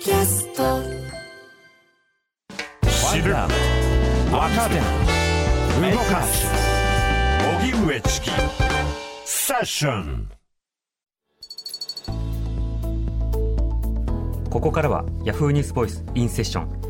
キャスト。知る若手動かす。荻上チキ。セッション。ここからはヤフーニュースボイスインセッション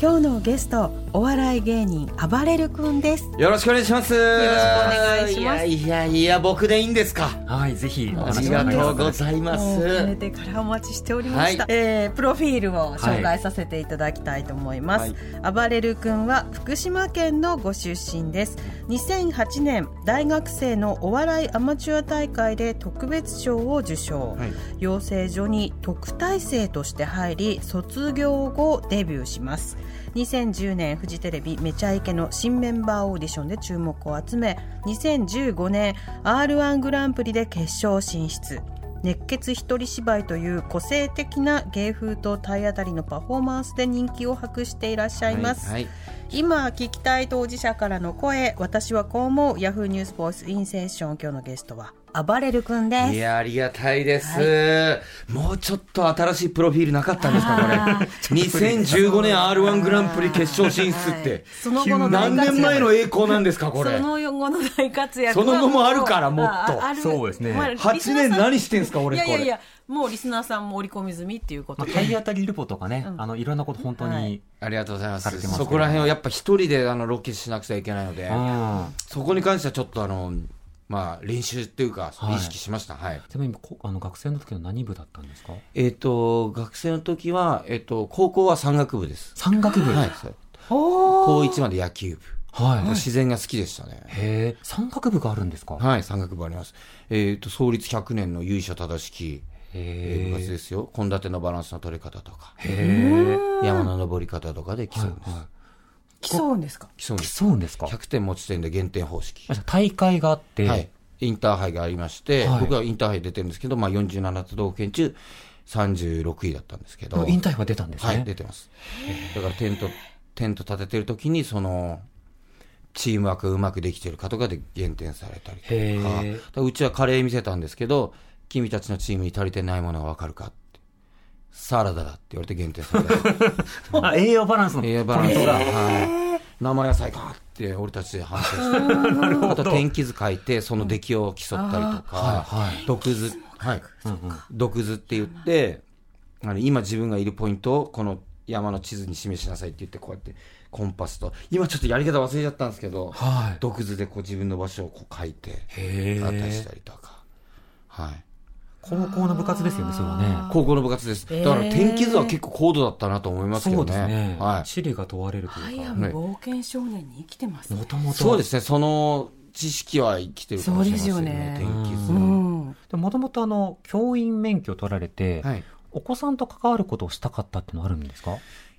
今日のゲストお笑い芸人あばれる君です。よろしくお願いします。よろしくお願いします。いやいやいや、僕でいいんですか？はいぜひおあ話りがとうございまもうかねす。てからお待ちしておりました、はい。えープロフィールを紹介させていただきたいと思います、はい。あばれる君は福島県のご出身です。2008年大学生のお笑いアマチュア大会で特別賞を受賞、はい。養成所に特待生として入り卒業後デビューします2010年フジテレビめちゃイケの新メンバーオーディションで注目を集め2015年 r 1グランプリで決勝進出。熱血一人芝居という個性的な芸風と体当たりのパフォーマンスで人気を博していらっしゃいます、はい。今聞きたい当事者からの声私はこう思う。ヤフーニュースボイスインセーション。今日のゲストはあばれる君です。いや、ありがたいです、もうちょっと新しいプロフィールなかったんですか、これ。2015年 R1 グランプリ決勝進出って。その後の大何年前の栄光なんですか、これ。その後の大活躍その後もあるからもっと。あある。そうですね。まあ8年何してんすか、俺、これ。いやいやいやもうリスナーさんも織り込み済みっていうこと体当たりルポとかね、あのいろんなこと本当に、はい。ありがとうございます。そこら辺をやっぱ一人であのロケしなくちゃいけないので、うんそこに関してはちょっとあの、まあ練習っていうか、はい意識しました。はい。ちなみにこあの学生の時の何部だったんですか？えっ、と、学生の時は、えっ、と、高校は山岳部です。山岳部はい。高1まで野球部。はい自然が好きでしたね。へえ山岳部があるんですか？はい、山岳部あります。えっ、と、創立100年の由緒正しき、えー部活へですよ。献立のバランスの取り方とか、えへえ山の登り方とかで競うんです。競うんですか？競うんです。競うんですか？100点持ち点で減点方式。大会があって、はい。インターハイがありまして、はい僕はインターハイ出てるんですけど、まあ47都道府県中36位だったんですけど。インターハイは出たんですね、はい、出てます。だからテント、テント立ててる時に、その、チームワークがうまくできてるかとかで減点されたりとか。からうちはカレー見せたんですけど、君たちのチームに足りてないものがわかるかって。サラダだって言われて減点された。あ栄養バランスの栄養バランスが、はい。生野菜かって俺たちで反省して。あと天気図書いて、その出来を競ったりとか、はいはい毒図、はい。毒図って言って、あの今自分がいるポイントをこの山の地図に示しなさいって言って、こうやってコンパスと、今ちょっとやり方忘れちゃったんですけど、はい毒図でこう自分の場所をこう書いて、へあったりしえたりとか。はい。高校の部活ですよねそれはね高校の部活です。だから天気図は結構高度だったなと思いますけそうどね。ですね、はい。地理が問われるというか冒険少年に生きてますもともとそうですね、その知識は生きてるかもしれませんね。そうですよね天気図は。うんもともとあの教員免許を取られて、はい。お子さんと関わることをしたかったっていうのはあるんですか？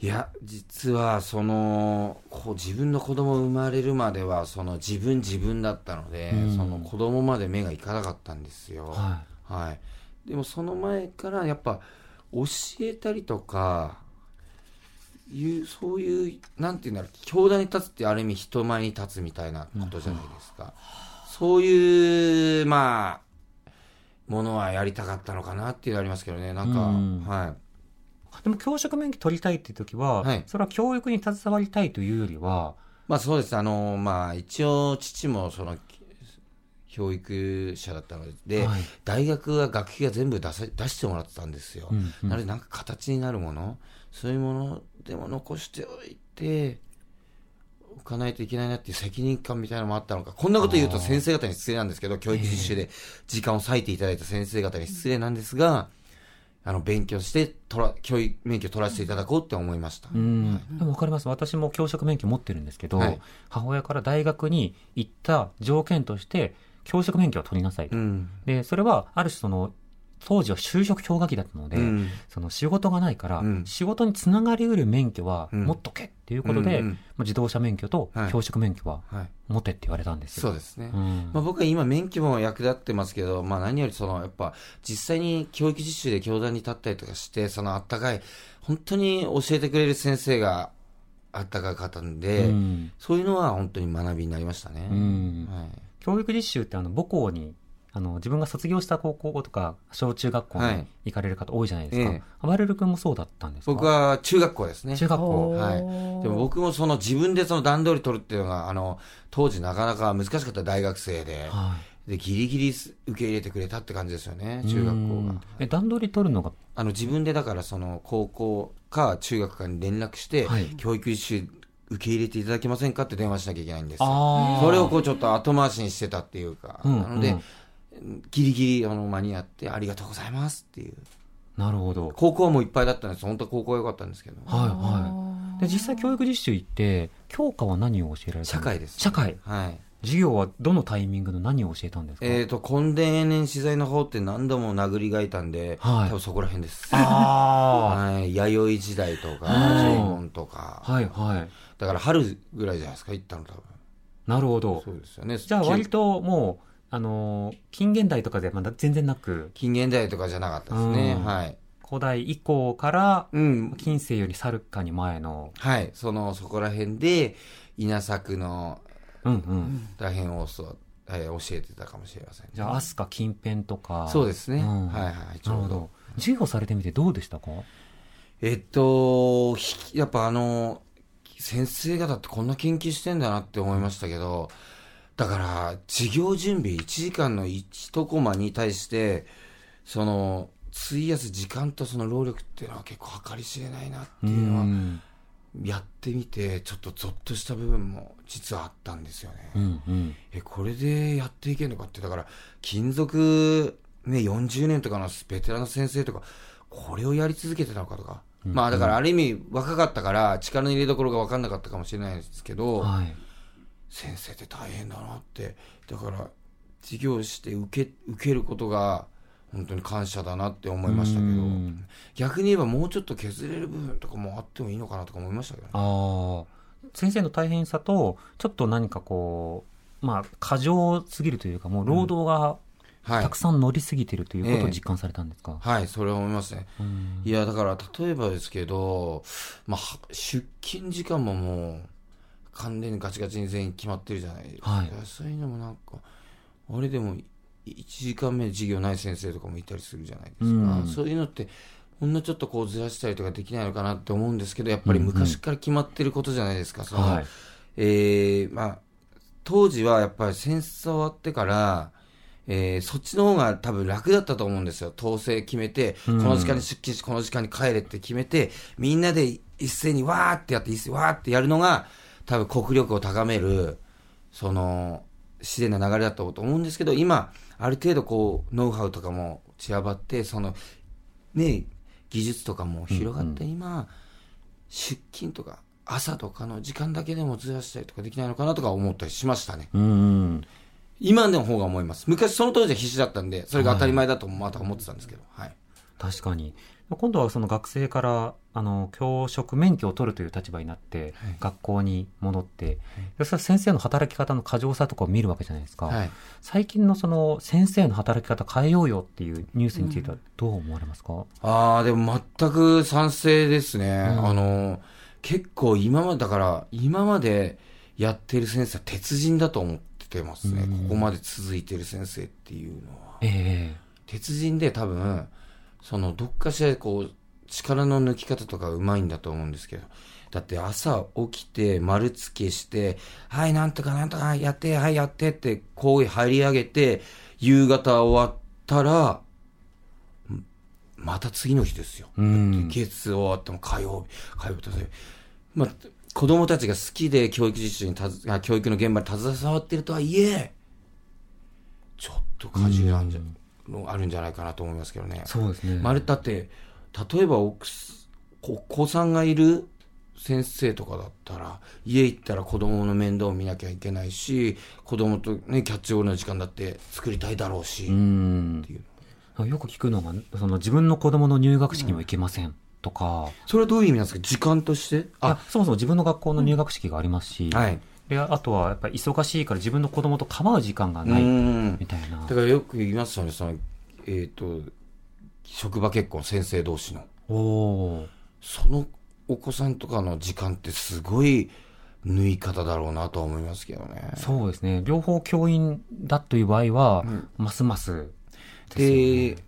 いや、実は、その、こう自分の子供生まれるまでは、その自分自分だったので、うんその子供まで目がいかなかったんですよ。ははい。でもその前から、やっぱ、教えたりとか、いう、そういう、なんていうんだろう、教壇に立つってある意味人前に立つみたいなことじゃないですか。そういう、まあ、ものはやりたかったのかなっていうのはありますけどね。なんか、うんはい。でも教職免許取りたいっていう時は、はいそれは教育に携わりたいというよりは、まあそうです。あの、まあ一応父もその、教育者だったので、はい。大学は学費が全部出さ出してもらってたんですよ。うんうん。なのでなんか形になるもの、そういうものでも残しておいて、おかないといけないなっていう責任感みたいなのもあったのか。こんなこと言うと先生方に失礼なんですけど、教育実習で時間を割いていただいた先生方に失礼なんですが、あの、勉強して、取ら、教育免許取らせていただこうって思いました。うん。でも分かります。私も教職免許持ってるんですけど、はい。母親から大学に行った条件として教職免許を取りなさいと、うん。でそれはある種その当時は就職氷河期だったので、うんその仕事がないから、うん仕事につながりうる免許はうん持っとけっていうことで、うんうんまあ、自動車免許とはい教職免許ははい。持てって言われたんですよ。そうですね。うんまあ、僕は今免許も役立ってますけど、まあ何よりそのやっぱ実際に教育実習で教壇に立ったりとかして、そのあったかい、本当に教えてくれる先生があったかかったんで、うんそういうのは本当に学びになりましたね。うんはい、教育実習ってあの母校にあの自分が卒業した高校とか小中学校にはい行かれる方多いじゃないですか。ええあばれる君もそうだったんですか？僕は中学校ですね。中学校。はい。でも僕もその自分でその段取り取るっていうのが、あの、当時なかなか難しかった大学生で、はで、ギリギリ受け入れてくれたって感じですよね、い。中学校うんが。え、段取り取るのが、あの、自分でだからその高校か中学かに連絡して、はい教育実習受け入れていただけませんかって電話しなきゃいけないんですそれをこうちょっと後回しにしてたっていうか、うんなので、うんギリギリあの間に合ってありがとうございますっていう。なるほど。高校もいっぱいだったんです。本当は高校は良かったんですけど。はいはい。で、実際教育実習行って、教科は何を教えられた社会です。社会。はい。授業はどのタイミングの何を教えたんですか？えっ、と、根田年資材の方って何度も殴りがいたんで、はい多分そこら辺です。あはい。弥生時代とか、うん縄文とか。あ。はいはい。だから春ぐらいじゃないですか、行ったの多分。なるほどそ。うですよね。じゃあ割ともう、あのー、近現代とかでまだ全然なく、近現代とかじゃなかったですね。うんはい。古代以降から、うん。近世より去るかに前の、はい。その、そこら辺で、稲作のうんうん。大変をそう、えー教えてたかもしれません、じゃあ、飛鳥近辺とか。そうですね。んはいはい。ちょうどなるほど。授業されてみてどうでしたか？えっと、ひやっぱあの、先生方ってこんな研究してんだなって思いましたけど、だから、授業準備1時間の1コマに対して、その、費やす時間とその労力っていうのは結構計り知れないなっていうのは、ん。やってみて、ちょっとゾッとした部分も実はあったんですよね。うんうん。え、これでやっていけるのかって、だから、勤続、ね、40年とかのベテランの先生とか、これをやり続けてたのかとか。まあ、だから、ある意味、若かったから、力の入れどころが分かんなかったかもしれないですけど、はい。先生って大変だなって。だから、授業して受け、受けることが、本当に感謝だなって思いましたけどうん、逆に言えばもうちょっと削れる部分とかもあってもいいのかなとか思いましたけどね。ああ。先生の大変さと、ちょっと何かこう、まあ、過剰すぎるというか、もう労働がはいたく。さん乗りすぎてるということをええ実感されたんですか、はい、それは思いますね。うんいや、だから、例えばですけど、まあ、は出勤時間ももう、完全にガチガチに全員決まってるじゃないですか。はいそういうのもなんか、あれでも、1時間目授業ない先生とかもいたりするじゃないですか。うんそういうのって、ほんのちょっとこうずらしたりとかできないのかなって思うんですけど、やっぱり昔から決まってることじゃないですか。そのはい。えー、まあ、当時はやっぱり戦争終わってから、えー、そっちの方が多分楽だったと思うんですよ。統制決めて、こうんの時間に出勤し、この時間に帰れって決めて、みんなで一斉にわーってやって、一斉にわーってやるのが、多分国力を高める、その、自然な流れだったと思うんですけど、今、ある程度こう、ノウハウとかも散らばって、その、ね、技術とかも広がって、今、出勤とか、朝とかの時間だけでもずらしたりとかできないのかなとか思ったりしましたね。うんうん。今の方が思います。昔その当時は必死だったんで、それが当たり前だとまた思ってたんですけど、はい。確かに。今度はその学生から、あの、教職免許を取るという立場になって、はい学校に戻って、そしたら先生の働き方の過剰さとかを見るわけじゃないですか。はい。最近のその先生の働き方変えようよっていうニュースについてはどう思われますか、ああ、でも全く賛成ですね。うんあの、結構今まで、だから、今までやってる先生は鉄人だと思ってますね。うんここまで続いてる先生っていうのは。ええ鉄人で多分、その、どっかしらでこう、力の抜き方とかうまいんだと思うんですけど。だって朝起きて丸付けして、はい、なんとかなんとかやって、はい、やってって、こう入り上げて、夕方終わったら、んまた次の日ですよ。うん。月終わっても火曜日、火曜日とせまあ、子供たちが好きで教育実習にたずあ教育の現場に携わってるとはいえ、ちょっと過重なんじゃ、のあるんじゃないかなと思いますけどね。そうですね。まるだって、例えばお子さんがいる先生とかだったら、家行ったら子供の面倒を見なきゃいけないし、子供とね、キャッチボールの時間だって作りたいだろうし、うんって。いう。よく聞くのが、その自分の子供の入学式にも行けませんとか、それはどういう意味なんですか？時間として？あそもそも自分の学校の入学式がありますし、はい。であとはやっぱり忙しいから自分の子供と構う時間がうないん。みたいなだ。からよく言いますよね、その、えっ、と、職場結婚、先生同士の。おおそのお子さんとかの時間ってすごい縫い方だろうなとは思いますけどね。そうですね。両方教員だという場合は、ますますで。で、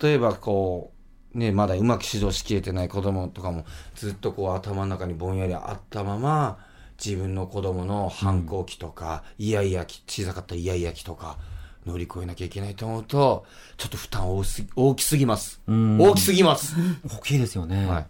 例えばこう、ね、まだうまく指導しきれてない子供とかもずっとこう頭の中にぼんやりあったまま、自分の子供の反抗期とか、イヤイヤ期、小さかったイヤイヤ期とか、乗り越えなきゃいけないと思うと、ちょっと負担大すぎ大きすぎます。うん大きすぎます。大きいですよね。はい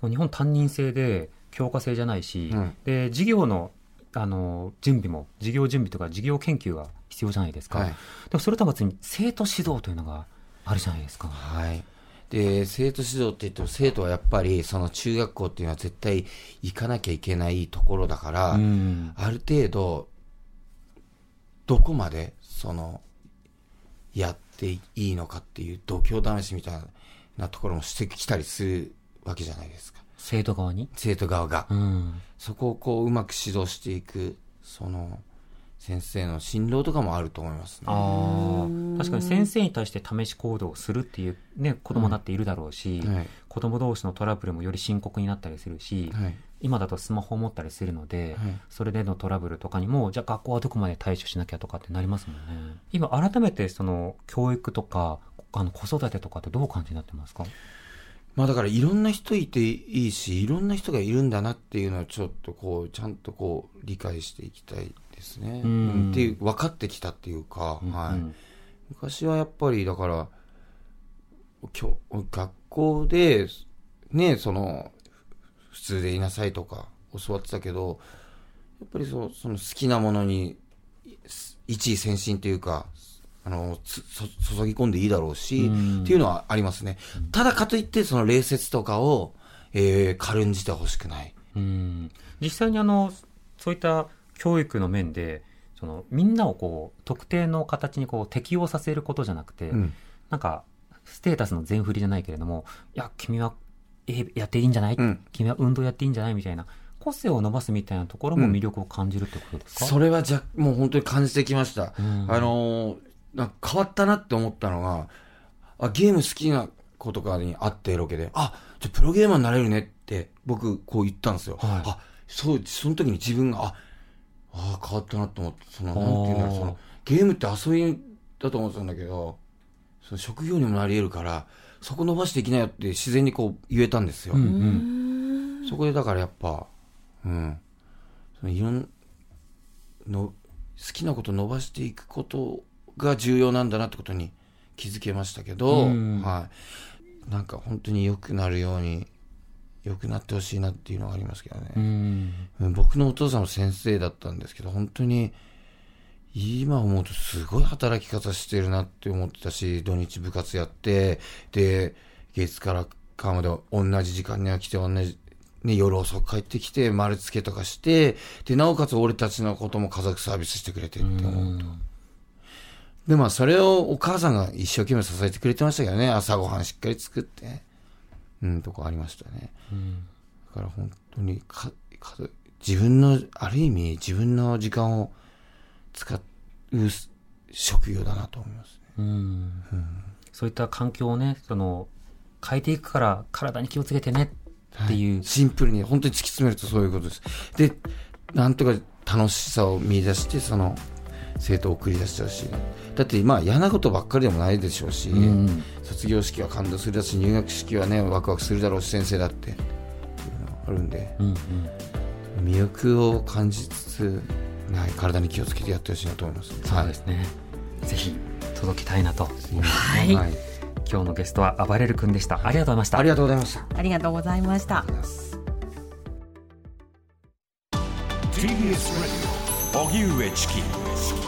日本担任制で教科制じゃないし、うんで授業のあの準備も授業準備とか授業研究が必要じゃないですか、はいでもそれとは別に生徒指導というのがあるじゃないですか、はい。で、生徒指導って言っても、生徒はやっぱり、その中学校っていうのは絶対行かなきゃいけないところだから、うんある程度、どこまで、その、やっていいのかっていう度胸試しみたいなところもしてきたりするわけじゃないですか。生徒側に、生徒側が。うん、そこをこう、うまく指導していく、その、先生の辛労とかもあると思いますね。あー確かに先生に対して試し行動をするっていう、ね、子供だっているだろうし、はい。子供同士のトラブルもより深刻になったりするし、はい。今だとスマホを持ったりするので、はいそれでのトラブルとかにも、じゃあ学校はどこまで対処しなきゃとかってなりますもんね。今改めてその教育とか、あの子育てとかってどう感じになってますか？まあだからいろんな人いていいし、いろんな人がいるんだなっていうのをちょっとこう、ちゃんとこう、理解していきたいですね。うんうんっていう、分かってきたっていうか、はい。うん昔はやっぱりだから、学校で、ね、その、普通でいなさいとか教わってたけど、やっぱりそうその好きなものに一位先進というか、あの、注ぎ込んでいいだろうし、うんっていうのはありますね。ただかといって、その礼節とかを、えー、軽んじてほしくない。うん実際にあのそういった教育の面でそのみんなをこう特定の形にこう適応させることじゃなくて、うん。なんかステータスの全振りじゃないけれどもいや君はえやっていいんじゃない、うん。君は運動やっていいんじゃない？みたいな個性を伸ばすみたいなところも魅力を感じるってことですか、それはじゃ、もう本当に感じてきました。うん。あのーな変わったなって思ったのが、あゲーム好きな子とかに会ってロケで、あ、じゃあプロゲーマーになれるねって僕こう言ったんですよ。はい。あ、そう、その時に自分が、あ、あ変わったなと思って、その、なんていうんだろう、その、ゲームって遊びだと思ってたんだけど、その職業にもなり得るから、そこ伸ばしていきなよって自然にこう言えたんですよ。うんうんそこでだからやっぱ、うん。そのいろんの、好きなこと伸ばしていくことが重要なんだなってことに気づけましたけど、うんはい。なんか本当に良くなるように、良くなってほしいなっていうのがありますけどね。うんうん僕のお父さんも先生だったんですけど、本当に、今思うとすごい働き方してるなって思ってたし、土日部活やって、で、月から火まで同じ時間には来て、同じ、ね、夜遅く帰ってきて、丸付けとかして、で、なおかつ俺たちのことも家族サービスしてくれてって思うと。で、まあ、それをお母さんが一生懸命支えてくれてましたけどね、朝ごはんしっかり作って、うん、とこありましたね。だから本当にかか自分の、ある意味自分の時間を使う職業だなと思いますね。うんそういった環境をねその変えていくから体に気をつけてねっていう、シンプルに本当に突き詰めるとそういうことです。で、なんとか楽しさを見出して、その、生徒を送り出してほしい。な。だって、まあ、嫌なことばっかりでもないでしょうし、ん。卒業式は感動するだし、入学式はね、ワクワクするだろうし、先生だって、っていうのがあるんで、うんうん。魅力を感じつつ、はい、体に気をつけてやってほしいなと思います。そうですね、ぜひ届けたいなと。はい。はい。今日のゲストは暴れる君でした。ありがとうございました。ありがとうございました。ありがとうございました。TBS Radio 荻上チキ